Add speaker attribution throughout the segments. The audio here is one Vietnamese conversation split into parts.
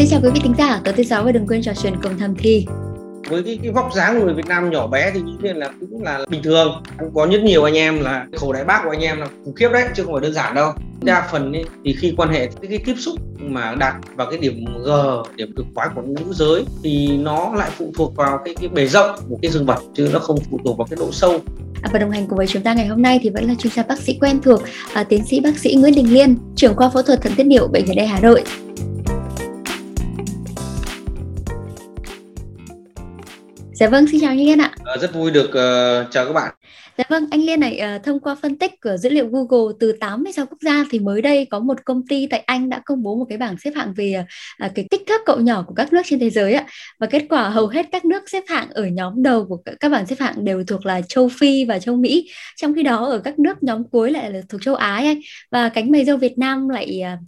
Speaker 1: Xin chào quý vị thính giả, tối thứ sáu và đừng quên trò chuyện cùng thầm thi.
Speaker 2: Với cái, cái vóc dáng của người Việt Nam nhỏ bé thì dĩ nhiên là cũng là bình thường. Có rất nhiều anh em là khổ đại bác của anh em là khủng khiếp đấy chứ không phải đơn giản đâu. Đa phần ấy, thì khi quan hệ cái, cái tiếp xúc mà đạt vào cái điểm G điểm cực khoái của nữ giới thì nó lại phụ thuộc vào cái, cái bề rộng của cái dương vật chứ nó không phụ thuộc vào cái độ sâu.
Speaker 1: À, và đồng hành cùng với chúng ta ngày hôm nay thì vẫn là chuyên gia bác sĩ quen thuộc, à, tiến sĩ bác sĩ Nguyễn Đình Liên, trưởng khoa phẫu thuật thận tiết niệu bệnh viện Đại Hà Nội. Dạ vâng, xin chào anh Liên ạ.
Speaker 2: À, rất vui được uh, chào các bạn.
Speaker 1: Dạ vâng, anh Liên này uh, thông qua phân tích của dữ liệu Google từ 86 quốc gia thì mới đây có một công ty tại Anh đã công bố một cái bảng xếp hạng về uh, cái kích thước cậu nhỏ của các nước trên thế giới ạ. Và kết quả hầu hết các nước xếp hạng ở nhóm đầu của các bảng xếp hạng đều thuộc là châu Phi và châu Mỹ, trong khi đó ở các nước nhóm cuối lại là thuộc châu Á anh. Và cánh mày râu Việt Nam lại uh,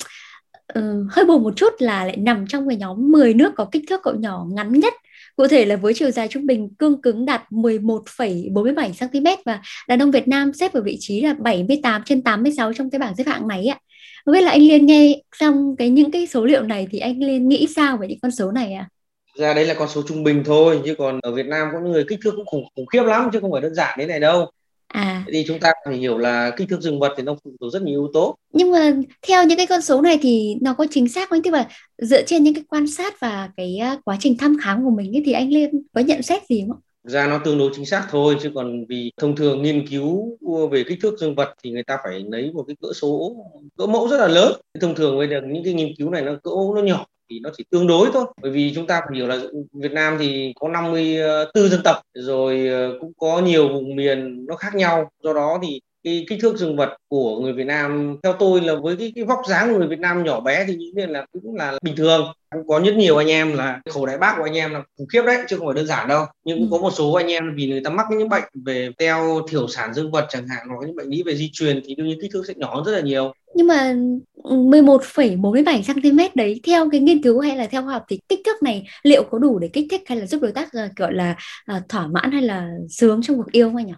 Speaker 1: uh, hơi buồn một chút là lại nằm trong cái nhóm 10 nước có kích thước cậu nhỏ ngắn nhất Cụ thể là với chiều dài trung bình cương cứng đạt 11,47 cm và đàn ông Việt Nam xếp ở vị trí là 78 trên 86 trong cái bảng xếp hạng này ạ. Không biết là anh Liên nghe xong cái những cái số liệu này thì anh Liên nghĩ sao về những con số này ạ? À?
Speaker 2: ra đấy là con số trung bình thôi chứ còn ở Việt Nam có người kích thước cũng khủng, khủng khiếp lắm chứ không phải đơn giản thế này đâu À. thì chúng ta phải hiểu là kích thước dương vật thì nó phụ thuộc rất nhiều yếu tố.
Speaker 1: Nhưng mà theo những cái con số này thì nó có chính xác không? Tức là dựa trên những cái quan sát và cái à, quá trình thăm khám của mình ấy, thì anh Liên có nhận xét gì không?
Speaker 2: ra nó tương đối chính xác thôi chứ còn vì thông thường nghiên cứu về kích thước dương vật thì người ta phải lấy một cái cỡ số cỡ mẫu rất là lớn thông thường giờ những cái nghiên cứu này nó cỡ nó nhỏ thì nó chỉ tương đối thôi. Bởi vì chúng ta phải hiểu là Việt Nam thì có 54 dân tộc, rồi ờ, cũng có nhiều vùng miền nó khác nhau. Do đó thì cái kích thước dương vật của người Việt Nam theo tôi là với cái, cái vóc dáng của người Việt Nam nhỏ bé thì nghĩ là cũng là bình thường. Có rất nhiều anh em là khổ đại bác của anh em là khủng khiếp đấy chứ không phải đơn giản đâu. Nhưng cũng có một số anh em vì người ta mắc những bệnh về teo thiểu sản dương vật chẳng hạn hoặc những bệnh lý về di truyền thì đương nhiên kích thước sẽ nhỏ rất là nhiều.
Speaker 1: Nhưng mà 11,47 cm đấy theo cái nghiên cứu hay là theo khoa học thì kích thước này liệu có đủ để kích thích hay là giúp đối tác gọi là uh, thỏa mãn hay là sướng trong cuộc yêu không anh nhỉ?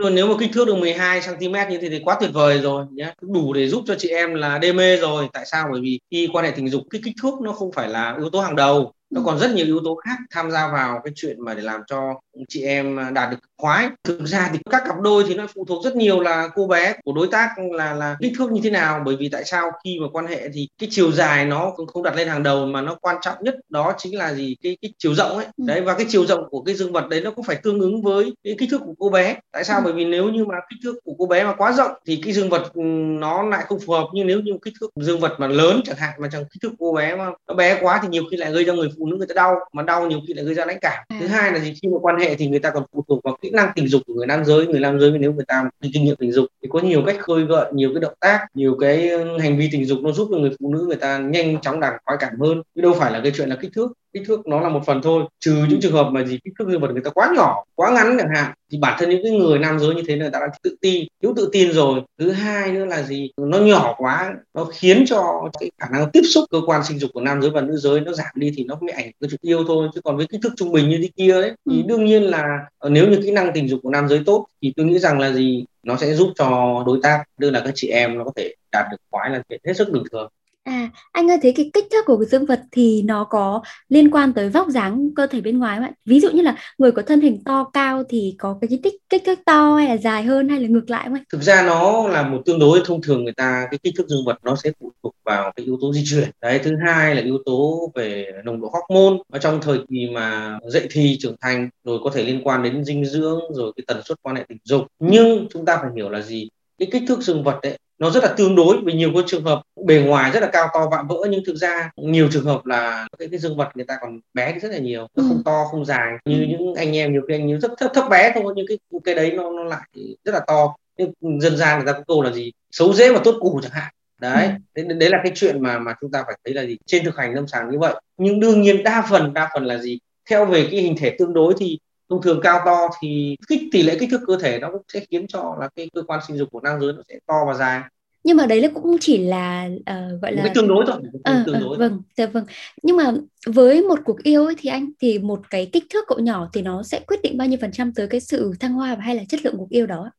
Speaker 2: Luôn, nếu mà kích thước được 12 cm như thế thì quá tuyệt vời rồi nhé đủ để giúp cho chị em là đê mê rồi. Tại sao? Bởi vì khi quan hệ tình dục, cái kích thước nó không phải là yếu tố hàng đầu, nó còn rất nhiều yếu tố khác tham gia vào cái chuyện mà để làm cho chị em đạt được khoái. Thực ra thì các cặp đôi thì nó phụ thuộc rất nhiều là cô bé của đối tác là là kích thước như thế nào. Bởi vì tại sao khi mà quan hệ thì cái chiều dài nó không đặt lên hàng đầu mà nó quan trọng nhất đó chính là gì? Cái cái chiều rộng ấy. Ừ. đấy và cái chiều rộng của cái dương vật đấy nó cũng phải tương ứng với cái kích thước của cô bé. Tại sao? Ừ. bởi vì nếu như mà kích thước của cô bé mà quá rộng thì cái dương vật ừ, nó lại không phù hợp. Nhưng nếu như kích thước dương vật mà lớn chẳng hạn mà chẳng kích thước cô bé mà nó bé quá thì nhiều khi lại gây cho người phụ nữ người ta đau mà đau nhiều khi lại gây ra lãnh cảm. Thứ à. hai là gì? Khi mà quan hệ thì người ta còn phụ thuộc vào kỹ năng tình dục của người nam giới. Người nam giới nếu người ta có kinh nghiệm tình dục thì có nhiều cách khơi gợi, nhiều cái động tác, nhiều cái ừ, hành vi tình dục nó giúp cho người phụ nữ người ta nhanh chóng đạt khoái cảm hơn. Chứ đâu phải là cái chuyện là kích thước kích thước nó là một phần thôi trừ những trường hợp mà gì kích thước dương vật người ta quá nhỏ quá ngắn chẳng hạn thì bản thân những cái người nam giới như thế người ta đã tự tin thiếu tự tin rồi. Thứ hai nữa là gì? Nó nhỏ quá nó khiến cho cái khả năng tiếp xúc cơ quan sinh dục của nam giới và nữ giới nó giảm đi thì nó mới ảnh hưởng đến chuyện yêu thôi. Chứ còn với kích thước trung bình như thế kia ấy thì ừ. đương nhiên là ờ, nếu như kỹ năng tình dục của nam giới tốt thì tôi nghĩ rằng là gì? Nó sẽ giúp cho đối tác đưa là các chị em nó có thể đạt được khoái là chuyện hết sức bình thường
Speaker 1: À, anh ơi thấy cái kích thước của cái dương vật thì nó có liên quan tới vóc dáng cơ thể bên ngoài không ạ? Ví dụ như là người có thân hình to cao thì có cái kích kích thước to hay là dài hơn hay là ngược lại không anh?
Speaker 2: Thực ra nó là một tương đối thông thường người ta cái kích thước dương vật nó sẽ phụ thuộc vào cái yếu tố di truyền. Đấy, thứ hai là yếu tố về nồng độ hormone ở trong thời kỳ mà dậy thì trưởng thành rồi có thể liên quan đến dinh dưỡng rồi cái tần suất quan hệ tình dục. Nhưng chúng ta phải hiểu là gì? Cái kích thước dương vật đấy nó rất là tương đối vì nhiều cái trường hợp bề ngoài rất là cao to vạm vỡ nhưng thực ra nhiều trường hợp là cái, cái dương vật người ta còn bé rất là nhiều nó không ừ. to không dài như ừ. những anh em nhiều khi anh rất thấp thấp bé thôi nhưng cái cái đấy nó nó lại rất là to nhưng dân gian người ta có câu là gì xấu dễ mà tốt củ chẳng hạn đấy ừ. đấy, đấy là cái chuyện mà mà chúng ta phải thấy là gì trên thực hành lâm sàng như vậy nhưng đương nhiên đa phần đa phần là gì theo về cái hình thể tương đối thì thông thường cao to thì kích tỷ lệ kích thước cơ thể nó cũng sẽ khiến cho là cái cơ quan sinh dục của nam giới nó sẽ to và dài.
Speaker 1: Nhưng mà đấy là cũng chỉ là uh, gọi là
Speaker 2: cái tương đối thôi
Speaker 1: à, tương đối. À, vâng dạ vâng. Nhưng mà với một cuộc yêu ấy thì anh thì một cái kích thước cậu nhỏ thì nó sẽ quyết định bao nhiêu phần trăm tới cái sự thăng hoa và hay là chất lượng cuộc yêu đó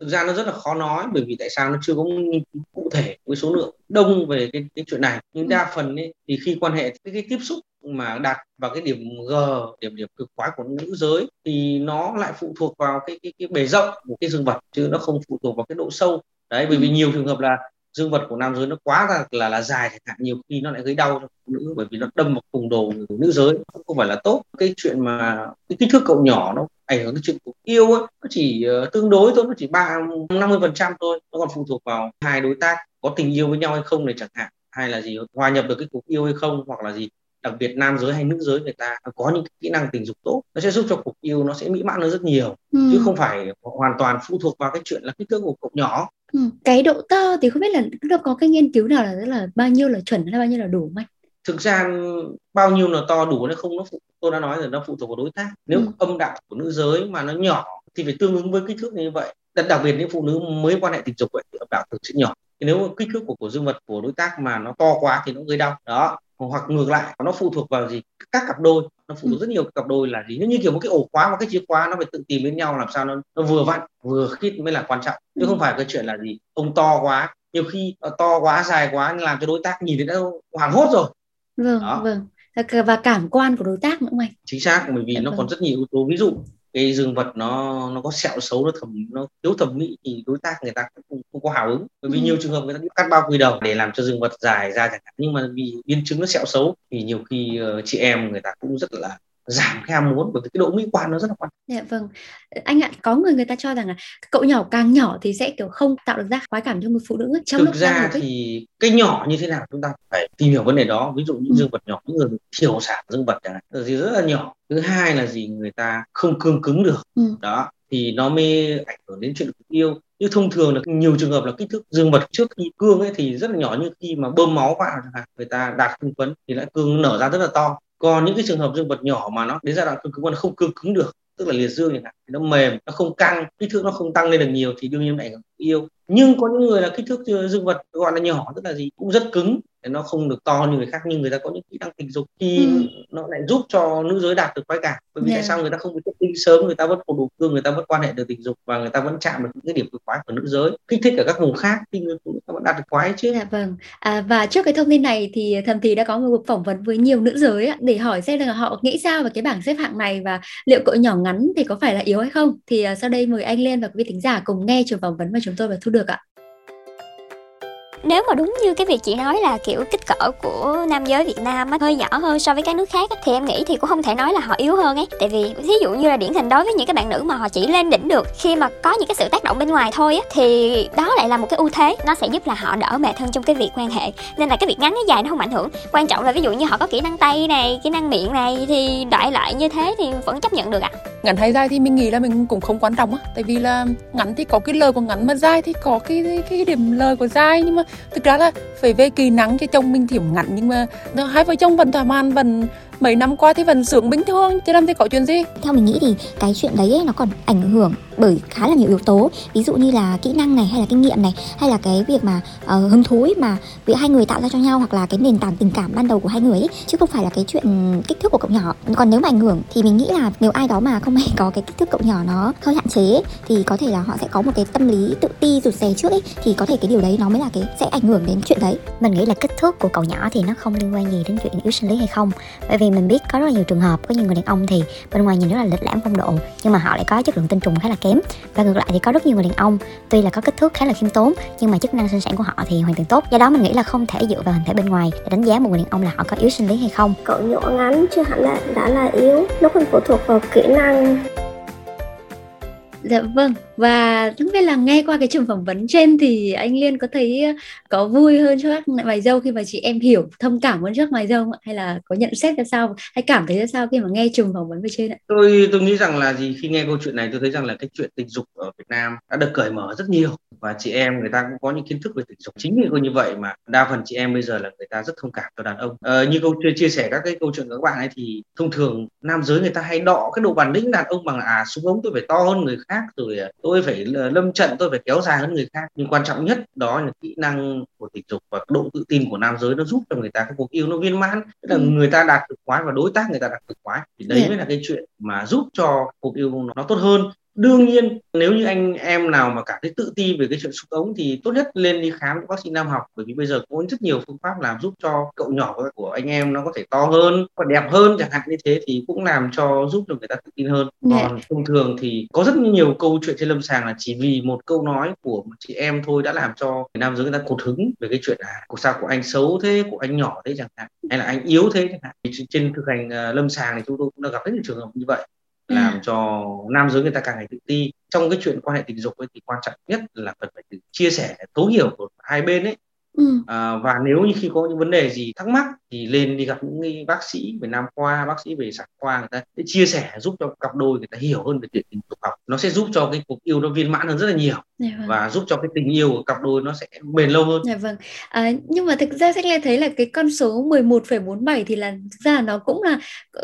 Speaker 2: thực ra nó rất là khó nói bởi vì tại sao nó chưa có nghiên cứu cụ thể với số lượng đông về cái, cái chuyện này nhưng ừ. đa phần ấy, thì khi quan hệ cái, cái tiếp xúc mà đạt vào cái điểm G điểm điểm cực khoái của nữ giới thì nó lại phụ thuộc vào cái cái, cái bề rộng của cái dương vật chứ nó không phụ thuộc vào cái độ sâu đấy bởi vì ừ. nhiều trường hợp là dương vật của nam giới nó quá là là, là dài chẳng hạn nhiều khi nó lại gây đau cho phụ nữ bởi vì nó đâm vào cùng đồ của nữ giới. Không phải là tốt. Cái chuyện mà cái kích thước cậu nhỏ nó ảnh hưởng cái chuyện cuộc yêu ấy nó chỉ uh, tương đối thôi nó chỉ ba năm mươi phần trăm thôi. Nó còn phụ thuộc vào hai đối tác có tình yêu với nhau hay không này chẳng hạn hay là gì hòa nhập được cái cuộc yêu hay không hoặc là gì. Đặc biệt nam giới hay nữ giới người ta có những kỹ năng tình dục tốt nó sẽ giúp cho cuộc yêu nó sẽ mỹ mãn hơn rất nhiều. Ừ. chứ không phải hoàn toàn phụ thuộc vào cái chuyện là kích thước của cậu nhỏ
Speaker 1: ừ. cái độ to thì không biết là nó có cái nghiên cứu nào là là bao nhiêu là chuẩn hay bao nhiêu là đủ không
Speaker 2: thực ra bao nhiêu là to đủ nó không nó phụ tôi đã nói rồi nó phụ thuộc vào đối tác. Nếu ừ. âm đạo của nữ giới mà nó nhỏ thì phải tương ứng với kích thước như vậy. Đặc, đặc biệt những phụ nữ mới quan hệ tình dục vậy thì âm đạo thường sẽ nhỏ. Nếu kích thước của của dương vật của đối tác mà nó to quá thì nó gây đau. Đó. Hoặc ngược lại nó phụ thuộc vào gì? Các cặp đôi nó phụ thuộc ừ. rất nhiều cặp đôi là gì nó như kiểu một cái ổ khóa một cái chìa khóa nó phải tự tìm đến nhau làm sao nó, nó vừa vặn vừa khít mới là quan trọng chứ ừ. không phải cái chuyện là gì ông to quá nhiều khi to quá dài quá làm cho đối tác nhìn thấy nó hoảng hốt rồi
Speaker 1: vâng Đó. vâng và cảm quan của đối tác nữa mày
Speaker 2: chính xác bởi vì dạ, nó vâng. còn rất nhiều yếu tố ví dụ cái dương vật nó nó có sẹo xấu nó thẩm nó thiếu thẩm mỹ thì đối tác người ta cũng không, không có hào ứng bởi vì ừ. nhiều trường hợp người ta cắt bao quy đầu để làm cho dương vật dài ra chẳng hạn nhưng mà vì biến chứng nó sẹo xấu thì nhiều khi uh, chị em người ta cũng rất là giảm cái ham muốn vì cái độ mỹ quan nó rất là quan
Speaker 1: trọng. Dạ vâng. Anh ạ, có người người ta cho rằng là cậu nhỏ càng nhỏ thì sẽ kiểu không tạo được ra khoái cảm cho một phụ nữ
Speaker 2: trong Thực lúc ra thì cái nhỏ như thế nào chúng ta phải tìm hiểu vấn đề đó. Ví dụ những ừ. dương vật nhỏ, những người thiểu sản dương vật chẳng hạn, gì rất là nhỏ. Thứ hai là gì người ta không cương cứng được. Ừ. Đó thì nó mới ảnh hưởng đến chuyện yêu như thông thường là nhiều trường hợp là kích thước dương vật trước khi cương ấy thì rất là nhỏ như khi mà bơm máu vào chẳng hạn người ta đạt cương phấn thì lại cương nở ra rất là to còn những cái trường hợp dương vật nhỏ mà nó đến giai đoạn cương cứng nó không cương cứng được, tức là liệt dương chẳng hạn nó mềm, nó không căng, kích thước nó không tăng lên được nhiều thì đương nhiên ảnh hưởng yêu. Nhưng có những người là kích thước dương vật gọi là nhỏ, tức là gì? Cũng rất cứng nó không được to như người khác nhưng người ta có những kỹ năng tình dục thì ừ. nó lại giúp cho nữ giới đạt được khoái cảm bởi vì yeah. tại dạ. sao người ta không bị xuất tinh sớm người ta vẫn còn đủ cương người ta vẫn quan hệ được tình dục và người ta vẫn chạm được những cái điểm cực khoái của nữ giới kích thích ở các vùng khác thì người phụ nữ vẫn đạt được khoái chứ
Speaker 1: dạ vâng à, và trước cái thông tin này thì thầm thì đã có một cuộc phỏng vấn với nhiều nữ giới để hỏi xem là họ nghĩ sao về cái bảng xếp hạng này và liệu cỡ nhỏ ngắn thì có phải là yếu hay không thì à, sau đây mời anh Liên và quý vị thính giả cùng nghe trường phỏng vấn mà chúng tôi vừa thu được ạ
Speaker 3: nếu mà đúng như cái việc chị nói là kiểu kích cỡ của nam giới Việt Nam á, hơi nhỏ hơn so với các nước khác á, thì em nghĩ thì cũng không thể nói là họ yếu hơn ấy. Tại vì ví dụ như là điển hình đối với những cái bạn nữ mà họ chỉ lên đỉnh được khi mà có những cái sự tác động bên ngoài thôi á thì đó lại là một cái ưu thế. Nó sẽ giúp là họ đỡ mệt hơn trong cái việc quan hệ. Nên là cái việc ngắn cái dài nó không ảnh hưởng. Quan trọng là ví dụ như họ có kỹ năng tay này kỹ năng miệng này thì đại lại như thế thì vẫn chấp nhận được ạ. à
Speaker 4: ngắn hay dài thì mình nghĩ là mình cũng không quan trọng á. Tại vì là ngắn thì có cái lời của ngắn mà dài thì có cái cái, điểm lời của dài. Nhưng mà thực ra là phải về kỳ nắng cho chồng mình thì ngắn. Nhưng mà hai vợ chồng vẫn thỏa mãn vẫn mấy năm qua thì vẫn sướng bình thường chứ làm thì có chuyện gì?
Speaker 3: Theo mình nghĩ thì cái chuyện đấy ấy, nó còn ảnh hưởng bởi khá là nhiều yếu tố. Ví dụ như là kỹ năng này hay là kinh nghiệm này hay là cái việc mà uh, hứng thú mà bị hai người tạo ra cho nhau hoặc là cái nền tảng tình cảm ban đầu của hai người ấy chứ không phải là cái chuyện kích thước của cậu nhỏ. Còn nếu mà ảnh hưởng thì mình nghĩ là nếu ai đó mà không hề có cái kích thước cậu nhỏ nó hơi hạn chế thì có thể là họ sẽ có một cái tâm lý tự ti rụt rè trước ấy thì có thể cái điều đấy nó mới là cái sẽ ảnh hưởng đến chuyện đấy.
Speaker 5: Mình nghĩ là kích thước của cậu nhỏ thì nó không liên quan gì đến chuyện yếu sinh lý hay không? Bởi vì mình biết có rất là nhiều trường hợp, có nhiều người đàn ông thì bên ngoài nhìn rất là lịch lãm phong độ, nhưng mà họ lại có chất lượng tinh trùng khá là kém. Và ngược lại thì có rất nhiều người đàn ông, tuy là có kích thước khá là khiêm tốn, nhưng mà chức năng sinh sản của họ thì hoàn toàn tốt. Do đó mình nghĩ là không thể dựa vào hình thể bên ngoài để đánh giá một người đàn ông là họ có yếu sinh lý hay không.
Speaker 6: Cậu nhỏ ngắn chưa hẳn là đã là yếu, nó còn phụ thuộc vào kỹ năng.
Speaker 1: Dạ vâng và không biết là nghe qua cái trường phỏng vấn trên thì anh Liên có thấy ờ, có vui hơn cho các mày dâu khi mà chị em hiểu thông cảm hơn trước mày dâu không? hay là có nhận xét ra sao hay cảm thấy ra sao khi mà nghe trường phỏng vấn về trên ạ?
Speaker 2: Tôi tôi nghĩ rằng là gì? Khi nghe câu chuyện này tôi thấy rằng là cái chuyện tình dục ở Việt Nam đã được cởi mở rất nhiều. Và chị em người ta cũng có những kiến thức về tình dục. Chính vì như vậy mà đa phần chị em bây giờ là người ta rất thông cảm cho đàn ông. Ờ, như câu chia sẻ các cái câu chuyện của các bạn ấy thì thông thường nam giới người ta hay đọ cái độ bản lĩnh đàn ông bằng là à súng ống tôi phải to hơn người khác rồi à, tôi phải lâm trận tôi phải kéo dài hơn người khác nhưng quan trọng nhất đó là kỹ năng của tình dục và độ tự tin của nam giới nó giúp cho người ta cái cuộc yêu nó viên mãn tức là ừ. người ta đạt được khoái và đối tác người ta đạt được khoái thì đấy yeah. mới là cái chuyện mà giúp cho cuộc yêu nó tốt hơn đương nhiên nếu như anh em nào mà cảm thấy tự ti về cái chuyện sụt ống thì tốt nhất lên đi khám bác sĩ nam học bởi vì bây giờ có rất nhiều phương pháp làm giúp cho cậu nhỏ của anh em nó có thể to hơn và đẹp hơn chẳng hạn như thế thì cũng làm cho giúp được người ta tự tin hơn.
Speaker 1: Dạ.
Speaker 2: còn thông thường thì có rất nhiều câu chuyện trên lâm sàng là chỉ vì một câu nói của một chị em thôi đã làm cho người nam giới người ta cột hứng về cái chuyện là cuộc sao của anh xấu thế của anh nhỏ thế chẳng hạn hay là anh yếu thế chẳng hạn. Thì trên thực hành ờ, lâm sàng thì chúng tôi cũng đã gặp rất nhiều trường hợp như vậy làm
Speaker 1: À.
Speaker 2: cho nam giới người ta càng ngày tự ti trong cái chuyện quan hệ tình dục ấy thì quan trọng nhất là cần phải chia sẻ thấu hiểu của hai bên ấy
Speaker 1: Ừ.
Speaker 2: à, và nếu như khi có những vấn đề gì thắc mắc thì lên đi gặp những bác sĩ về nam khoa bác sĩ về sản khoa người ta sẽ chia sẻ giúp cho cặp đôi người ta hiểu hơn về chuyện tình dục học nó sẽ giúp cho cái cuộc yêu nó viên mãn hơn rất là nhiều
Speaker 1: Dạ vâng.
Speaker 2: và giúp cho cái tình yêu của cặp đôi nó sẽ bền lâu hơn
Speaker 1: Dạ vâng. À, nhưng mà thực ra Sách Lê thấy là cái con số 11,47 thì là thực ra nó cũng là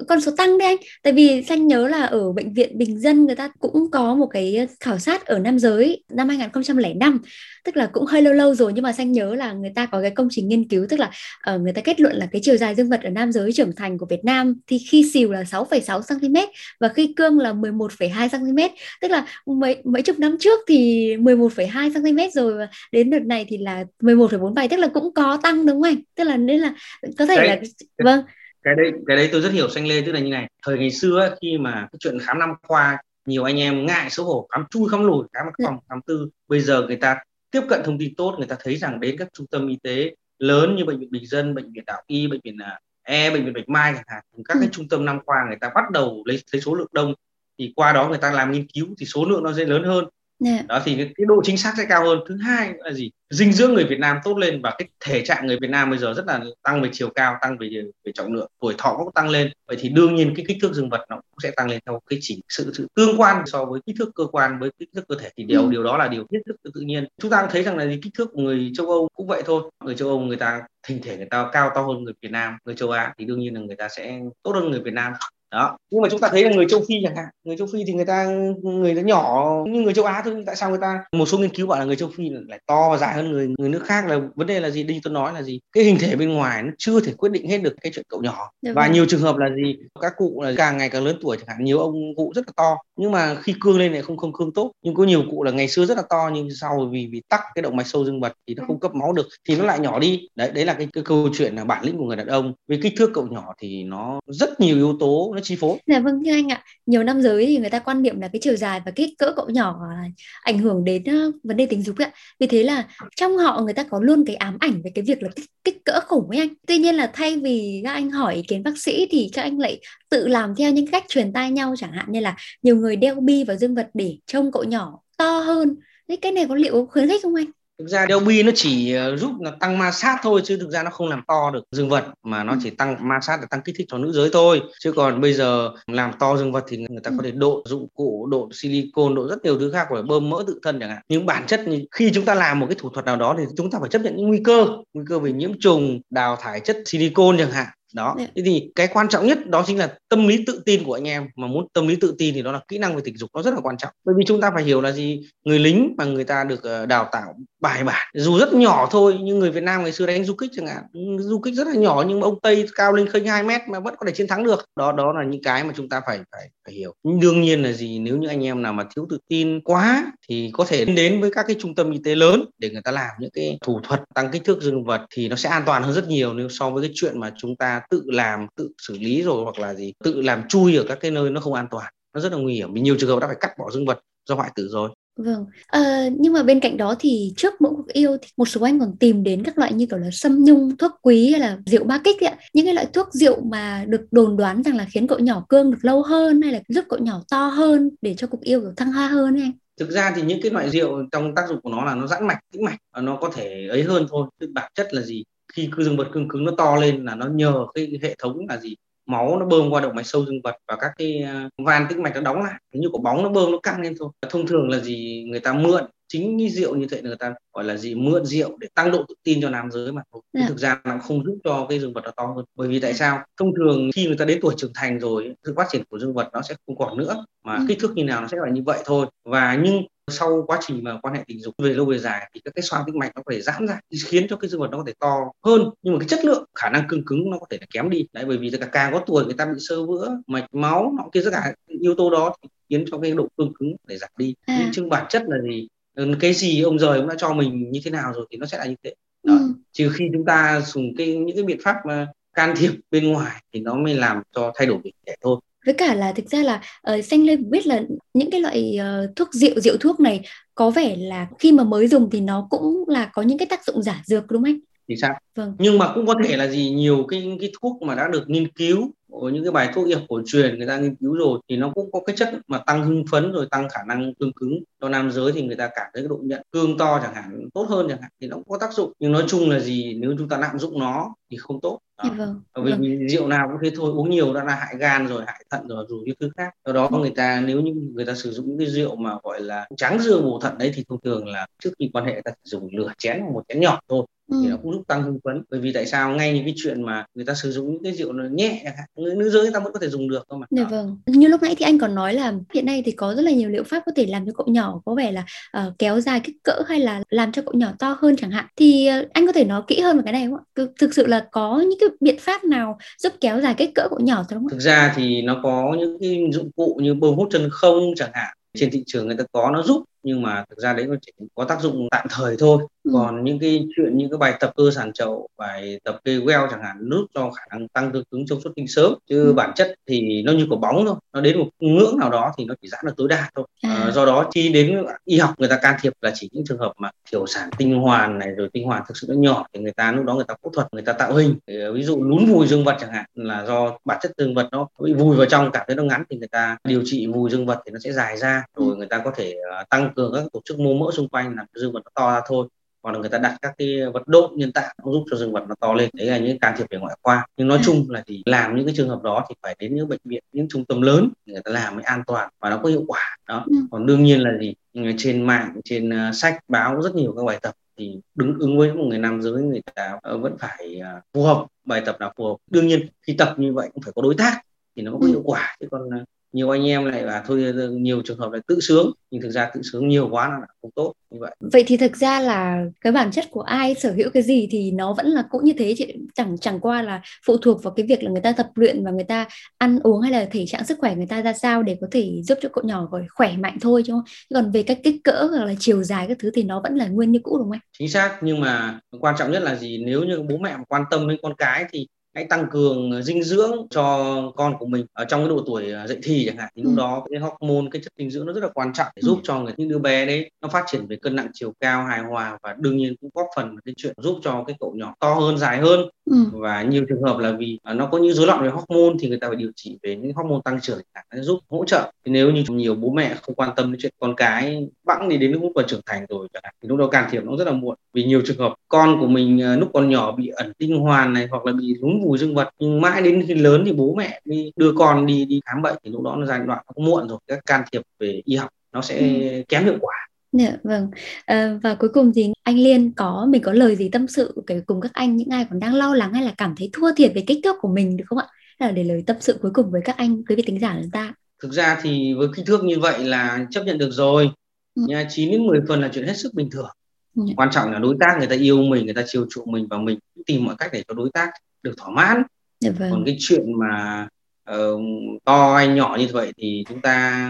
Speaker 1: con số tăng đấy anh. Tại vì Xanh nhớ là ở bệnh viện Bình Dân người ta cũng có một cái khảo sát ở nam giới năm 2005 tức là cũng hơi lâu lâu rồi nhưng mà Xanh nhớ là người ta có cái công trình nghiên cứu tức là ờ, người ta kết luận là cái chiều dài dương vật ở nam giới trưởng thành của Việt Nam thì khi xìu là 6,6 cm và khi cương là 11,2 cm tức là mấy mấy chục năm trước thì 11,2 cm rồi và đến đợt này thì là 11,47 tức là cũng có tăng đúng không anh? Tức là nên là có thể
Speaker 2: Đấy.
Speaker 1: là vâng
Speaker 2: cái đấy cái đấy tôi rất hiểu xanh lê tức là như này thời ngày xưa khi mà cái chuyện khám năm khoa nhiều anh em ngại xấu hổ khám chui khám lùi khám
Speaker 1: Dạ.
Speaker 2: phòng khám tư bây giờ người ta tiếp cận thông tin tốt người ta thấy rằng đến các trung tâm y tế lớn như bệnh viện bình dân bệnh viện đạo y bệnh viện à, e bệnh viện bạch mai chẳng hạn các cái
Speaker 1: Ừ.
Speaker 2: trung tâm năm khoa người ta bắt đầu lấy lấy số lượng đông thì qua đó người ta làm nghiên cứu thì số lượng nó sẽ lớn hơn
Speaker 1: Dạ.
Speaker 2: đó thì cái, cái độ chính xác sẽ cao hơn. Thứ hai là gì? Dinh dưỡng người Việt Nam tốt lên và cái thể trạng người Việt Nam bây giờ rất là tăng về chiều cao tăng về về trọng lượng. Tuổi thọ cũng tăng lên. Vậy thì đương nhiên cái kích thước dương vật nó cũng sẽ tăng lên theo cái chỉ sự sự tương quan so với kích thước cơ quan với kích thước cơ thể. Thì điều
Speaker 1: Ừ.
Speaker 2: điều đó là điều hết sức tự nhiên. Chúng ta thấy rằng là gì, kích thước của người châu Âu cũng vậy thôi. Người châu Âu người ta hình thể người ta cao to hơn người Việt Nam người châu Á thì đương nhiên là người ta sẽ tốt hơn người Việt Nam đó. Nhưng mà chúng ta thấy là người châu phi chẳng hạn người châu phi thì người ta người ta nhỏ như người châu á thôi tại sao người ta một số nghiên cứu bảo là người châu phi lại to và dài hơn người người nước khác là vấn đề là gì? Đi tôi nói là gì? Cái hình thể bên ngoài nó chưa thể quyết định hết được cái chuyện cậu nhỏ.
Speaker 1: Dạ
Speaker 2: và
Speaker 1: vâng.
Speaker 2: nhiều trường hợp là gì? Các cụ là càng ngày càng lớn tuổi chẳng hạn nhiều ông cụ rất là to. Nhưng mà khi cương lên lại không không cương tốt. Nhưng có nhiều cụ là ngày xưa rất là to nhưng sau vì vì tắc cái động mạch sâu dương vật thì nó không cấp máu được thì nó lại nhỏ đi. Đấy đấy là cái, cái câu chuyện là bản lĩnh của người đàn ông. Với kích thước cậu nhỏ thì nó rất nhiều yếu tố nó chi phối
Speaker 1: Dạ vâng như anh ạ. Nhiều nam giới thì người ta quan niệm là cái chiều dài và kích cỡ cậu nhỏ là ảnh hưởng đến vấn đề tình dục ạ. Vì thế là trong họ người ta có luôn cái ám ảnh về cái việc là kích, kích cỡ khủng ấy anh. Tuy nhiên là thay vì các anh hỏi ý kiến bác sĩ thì các anh lại tự làm theo những cách truyền tai nhau chẳng hạn như là nhiều người đeo bi vào dương vật để trông cậu nhỏ to hơn. Thế cái này có liệu có khuyến khích không anh?
Speaker 2: Thực ra đeo bi nó chỉ ờ, giúp là tăng ma sát thôi chứ thực ra nó không làm to được dương vật mà nó chỉ tăng ma sát để tăng kích thích cho nữ giới thôi. Chứ còn bây giờ làm to dương vật thì người ta có thể độ dụng cụ độ silicon độ rất nhiều thứ khác để bơm mỡ tự thân chẳng hạn. Nhưng bản chất khi chúng ta làm một cái thủ thuật nào đó thì chúng ta phải chấp nhận những nguy cơ. Nguy cơ về nhiễm trùng đào thải chất silicon chẳng hạn đó
Speaker 1: Dạ.
Speaker 2: thế thì cái quan trọng nhất đó chính là tâm lý tự tin của anh em. Mà muốn tâm lý tự tin thì đó là kỹ năng về tình dục nó rất là quan trọng. Bởi vì chúng ta phải hiểu là gì? Người lính mà người ta được ờ, đào tạo bài bản dù rất nhỏ thôi nhưng người Việt Nam ngày xưa đánh du kích chẳng hạn du kích rất là nhỏ nhưng mà ông Tây cao lên khênh 2 mét mà vẫn có thể chiến thắng được. Đó đó là những cái mà chúng ta phải phải phải hiểu. Nhưng đương nhiên là gì? Nếu như anh em nào mà thiếu tự tin quá thì có thể đến với các cái trung tâm y tế lớn để người ta làm những cái thủ thuật tăng kích thước dương vật thì nó sẽ an toàn hơn rất nhiều nếu so với cái chuyện mà chúng ta tự làm tự xử lý rồi hoặc là gì tự làm chui ở các cái nơi nó không an toàn nó rất là nguy hiểm. Vì nhiều trường hợp đã phải cắt bỏ dương vật do hoại tử rồi.
Speaker 1: Vâng, Ờ, nhưng mà bên cạnh đó thì trước mỗi cuộc yêu thì một số anh còn tìm đến các loại như kiểu là sâm nhung, thuốc quý hay là rượu ba kích ạ. Những cái loại thuốc rượu mà được đồn đoán rằng là khiến cậu nhỏ cương được lâu hơn hay là giúp cậu nhỏ to hơn để cho cuộc yêu kiểu thăng hoa hơn anh.
Speaker 2: thực ra thì những cái loại rượu trong tác dụng của nó là nó giãn mạch tĩnh mạch nó có thể ấy hơn thôi. Tức bản chất là gì khi dương vật cương cứng nó to lên là nó nhờ cái hệ thống là gì? Máu nó bơm qua động mạch sâu dương vật và các cái à, van tĩnh mạch nó đóng lại. Như quả bóng nó bơm nó căng lên thôi. Thông thường là gì? Người ta mượn chính cái rượu như thế người ta gọi là gì? Mượn rượu để tăng độ tự tin cho nam giới mà. Thôi
Speaker 1: Dạ.
Speaker 2: Nhưng thực ra nó không giúp cho cái dương vật nó to hơn. Bởi vì tại sao? Thông thường khi người ta đến tuổi trưởng thành rồi sự phát triển của dương vật nó sẽ không còn nữa. Mà
Speaker 1: Ừ.
Speaker 2: kích thước như nào nó sẽ là như vậy thôi. Và nhưng sau quá trình mà quan hệ tình dục về lâu về dài thì các cái xoang tĩnh mạch nó có thể giãn ra khiến cho cái dương vật nó có thể to hơn nhưng mà cái chất lượng khả năng cương cứng nó có thể là kém đi đấy bởi vì là càng có tuổi người ta bị sơ vữa mạch máu nọ kia tất cả yếu tố đó thì khiến cho cái độ cương cứng để giảm đi
Speaker 1: À.
Speaker 2: nhưng chứ bản chất là gì Ừ, cái gì ông trời cũng đã cho mình như thế nào rồi thì nó sẽ là như thế
Speaker 1: Ừ.
Speaker 2: Đó. trừ khi chúng ta dùng cái những cái biện pháp mà can thiệp bên ngoài thì nó mới làm cho thay đổi về thể thôi
Speaker 1: với cả là thực ra là uh, xanh lê biết là những cái loại ờ, thuốc rượu rượu thuốc này có vẻ là khi mà mới dùng thì nó cũng là có những cái tác dụng giả dược đúng không anh?
Speaker 2: Thì sao
Speaker 1: vâng.
Speaker 2: Nhưng mà cũng có thể là gì nhiều cái cái thuốc mà đã được nghiên cứu ở những cái bài thuốc y học cổ truyền người ta nghiên cứu rồi thì nó cũng có cái chất mà tăng hưng phấn rồi tăng khả năng cương cứng cho nam giới thì người ta cảm thấy cái độ nhận cương to chẳng hạn tốt hơn chẳng hạn thì nó cũng có tác dụng nhưng nói chung là gì nếu chúng ta lạm dụng nó thì không tốt Đó.
Speaker 1: dạ vâng, vâng.
Speaker 2: vì rượu nào cũng thế thôi uống nhiều đã là hại gan rồi hại thận rồi dù những thứ khác do đó người ta nếu như người ta sử dụng những cái rượu mà gọi là tráng dương bổ thận đấy thì thông thường là trước khi quan hệ ta chỉ dùng lửa chén hoặc một chén nhỏ thôi thì nó
Speaker 1: Ừ.
Speaker 2: cũng giúp tăng hưng phấn bởi vì tại sao ngay những cái chuyện mà người ta sử dụng những cái rượu nó nhẹ chẳng hạn nữ, nữ giới người ta vẫn có thể dùng được thôi mà
Speaker 1: Dạ
Speaker 2: Đó.
Speaker 1: vâng. Như lúc nãy thì anh còn nói là hiện nay thì có rất là nhiều liệu pháp có thể làm cho cậu nhỏ có vẻ là ờ, kéo dài kích cỡ hay là làm cho cậu nhỏ to hơn chẳng hạn. Thì ờ, anh có thể nói kỹ hơn về cái này không ạ? Thực- sự là có những cái biện pháp nào giúp kéo dài kích cỡ cậu nhỏ đúng không
Speaker 2: thực ra thì nó có những cái dụng cụ như bơm hút chân không chẳng hạn trên thị trường người ta có nó giúp nhưng mà thực ra đấy nó chỉ có tác dụng tạm thời thôi.
Speaker 1: Ừ.
Speaker 2: còn những cái chuyện những cái bài tập cơ sàn chậu bài tập cây queo chẳng hạn giúp cho khả năng tăng cơ cứng trong xuất tinh sớm. Chứ
Speaker 1: Ừ.
Speaker 2: bản chất thì nó như quả bóng thôi. Nó đến một ngưỡng nào đó thì nó chỉ giãn được tối đa thôi.
Speaker 1: À.
Speaker 2: Ờ, do đó khi đến y học người ta can thiệp là chỉ những trường hợp mà thiểu sản tinh hoàn này rồi tinh hoàn thực sự nó nhỏ thì người ta lúc đó người ta phẫu thuật người ta tạo hình. Thì, ờ, ví dụ lún vùi dương vật chẳng hạn là do bản chất dương vật nó bị vùi vào trong cảm thấy nó ngắn thì người ta điều trị vùi dương vật thì nó sẽ dài ra. Rồi người ta có thể ờ, tăng cường các tổ chức mô mỡ xung quanh làm dương vật nó to ra thôi. Hoặc là người ta đặt các cái vật độn nhân tạo nó giúp cho dương vật nó to lên. Đấy là những can thiệp về ngoại khoa. Nhưng nói
Speaker 1: À.
Speaker 2: chung là thì làm những cái trường hợp đó thì phải đến những bệnh viện những trung tâm lớn người ta làm mới an toàn và nó có hiệu quả. Đó.
Speaker 1: Ừ.
Speaker 2: còn đương nhiên là gì? Trên mạng trên ờ, sách báo rất nhiều các bài tập thì đứng ứng với một người nam giới người ta ờ, vẫn phải ờ, phù hợp. Bài tập nào phù hợp? Đương nhiên khi tập như vậy cũng phải có đối tác thì nó mới có
Speaker 1: Ừ.
Speaker 2: hiệu quả. Chứ còn ờ, nhiều anh em lại là thôi nhiều trường hợp là tự sướng nhưng thực ra tự sướng nhiều quá là không tốt như vậy
Speaker 1: Vậy thì thực ra là cái bản chất của ai sở hữu cái gì thì nó vẫn là cũng như thế chị chẳng chẳng qua là phụ thuộc vào cái việc là người ta tập luyện và người ta ăn uống hay là thể trạng sức khỏe người ta ra sao để có thể giúp cho cậu nhỏ khỏe mạnh thôi chứ không? Chứ còn về các kích cỡ hoặc là chiều dài các thứ thì nó vẫn là nguyên như cũ đúng không anh?
Speaker 2: chính xác nhưng mà quan trọng nhất là gì nếu như bố mẹ quan tâm đến con cái thì hãy tăng cường dinh dưỡng cho con của mình ở trong cái độ tuổi dậy thì chẳng hạn thì lúc
Speaker 1: Ừ.
Speaker 2: đó cái hormone cái chất dinh dưỡng nó rất là quan trọng để
Speaker 1: Ừ.
Speaker 2: giúp cho người những đứa bé đấy nó phát triển về cân nặng chiều cao hài hòa và đương nhiên cũng góp phần cái chuyện giúp cho cái cậu nhỏ to hơn dài hơn
Speaker 1: Ừ.
Speaker 2: và nhiều trường hợp là vì à, nó có những rối loạn về hormone thì người ta phải điều trị về những hormone tăng trưởng chẳng hạn, để giúp hỗ trợ thì nếu như nhiều bố mẹ không quan tâm đến chuyện con cái bẵng đi đến lúc mà trưởng thành rồi chẳng hạn, thì lúc đó can thiệp nó rất là muộn vì nhiều trường hợp con của mình à, lúc còn nhỏ bị ẩn tinh hoàn này hoặc là bị lún vùi dương vật nhưng mãi đến khi lớn thì bố mẹ đi đưa con đi đi khám bệnh thì lúc đó nó giai đoạn nó muộn rồi các can thiệp về y học nó sẽ
Speaker 1: Ừ.
Speaker 2: kém hiệu quả
Speaker 1: Dạ, vâng. Ờ, và cuối cùng thì anh Liên có mình có lời gì tâm sự kể cùng các anh những ai còn đang lo lắng hay là cảm thấy thua thiệt về kích thước của mình được không ạ? Là để lời tâm sự cuối cùng với các anh quý vị tính giả của chúng ta.
Speaker 2: thực ra thì với kích thước như vậy là chấp nhận được rồi
Speaker 1: Ừ.
Speaker 2: nha 9 đến 10 phần là chuyện hết sức bình thường
Speaker 1: Ừ.
Speaker 2: quan trọng là đối tác người ta yêu mình người ta chiều chuộng mình và mình tìm mọi cách để cho đối tác được thỏa mãn.
Speaker 1: Dạ
Speaker 2: còn
Speaker 1: vâng.
Speaker 2: cái chuyện mà ờ, to hay nhỏ như vậy thì chúng ta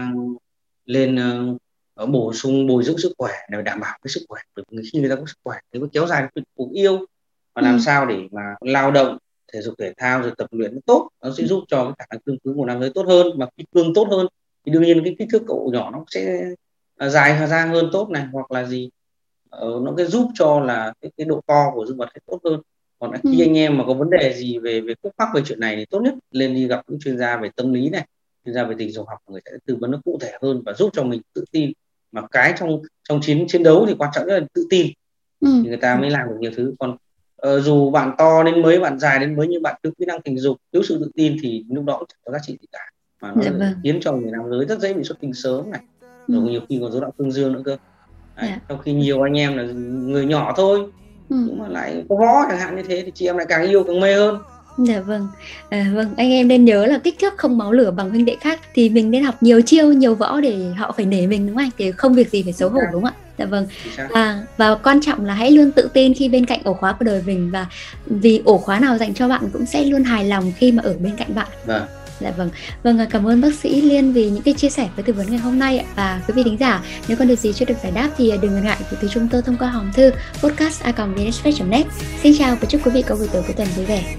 Speaker 2: lên ờ, bổ sung bồi dưỡng sức khỏe để đảm bảo cái sức khỏe. Bởi vì khi người ta có sức khỏe thì mới kéo dài cái cuộc yêu. Và làm
Speaker 1: Ừ.
Speaker 2: sao để mà lao động thể dục thể thao rồi tập luyện nó tốt nó sẽ giúp cho cái khả năng cương cứng của nam giới tốt hơn mà khi cương tốt hơn. Thì đương nhiên cái kích thước cậu nhỏ nó sẽ à, dài ra hơn tốt này. Hoặc là gì ờ, nó sẽ giúp cho là cái, cái độ to của dương vật sẽ tốt hơn còn khi
Speaker 1: Ừ.
Speaker 2: anh em mà có vấn đề gì về về khúc mắc về chuyện này thì tốt nhất lên đi gặp những chuyên gia về tâm lý này chuyên gia về tình dục học người sẽ tư vấn nó cụ thể hơn và giúp cho mình tự tin mà cái trong trong chiến chiến đấu thì quan trọng nhất là tự tin
Speaker 1: Ừ.
Speaker 2: thì người ta mới làm được nhiều thứ còn ờ, dù bạn to đến mấy bạn dài đến mấy nhưng bạn thiếu kỹ năng tình dục thiếu sự tự tin thì lúc đó cũng chẳng có giá trị gì cả mà nó
Speaker 1: Dạ vâng.
Speaker 2: khiến cho người nam giới rất dễ bị xuất tinh sớm này
Speaker 1: Ừ.
Speaker 2: rồi nhiều khi còn rối loạn cương dương nữa cơ Đấy,
Speaker 1: Dạ.
Speaker 2: trong khi nhiều anh em là người nhỏ thôi
Speaker 1: Ừ.
Speaker 2: nhưng mà lại có võ chẳng hạn như thế thì chị em lại càng yêu càng mê hơn
Speaker 1: Dạ vâng. À, vâng, anh em nên nhớ là kích thước không máu lửa bằng huynh đệ khác thì mình nên học nhiều chiêu, nhiều võ để họ phải nể mình đúng không anh? Thì không việc gì phải xấu hổ đúng không ạ? Dạ vâng. À, và quan trọng là hãy luôn tự tin khi bên cạnh ổ khóa của đời mình và vì ổ khóa nào dành cho bạn cũng sẽ luôn hài lòng khi mà ở bên cạnh bạn.
Speaker 2: vâng
Speaker 1: Dạ vâng, vâng à, cảm ơn bác sĩ Liên vì những cái chia sẻ với tư vấn ngày hôm nay và quý vị thính giả nếu có điều gì chưa được giải đáp thì à, đừng ngần ngại gửi tới chúng tôi thông qua hòm thư podcast net. Xin chào và chúc quý vị có buổi tối cuối tuần vui vẻ.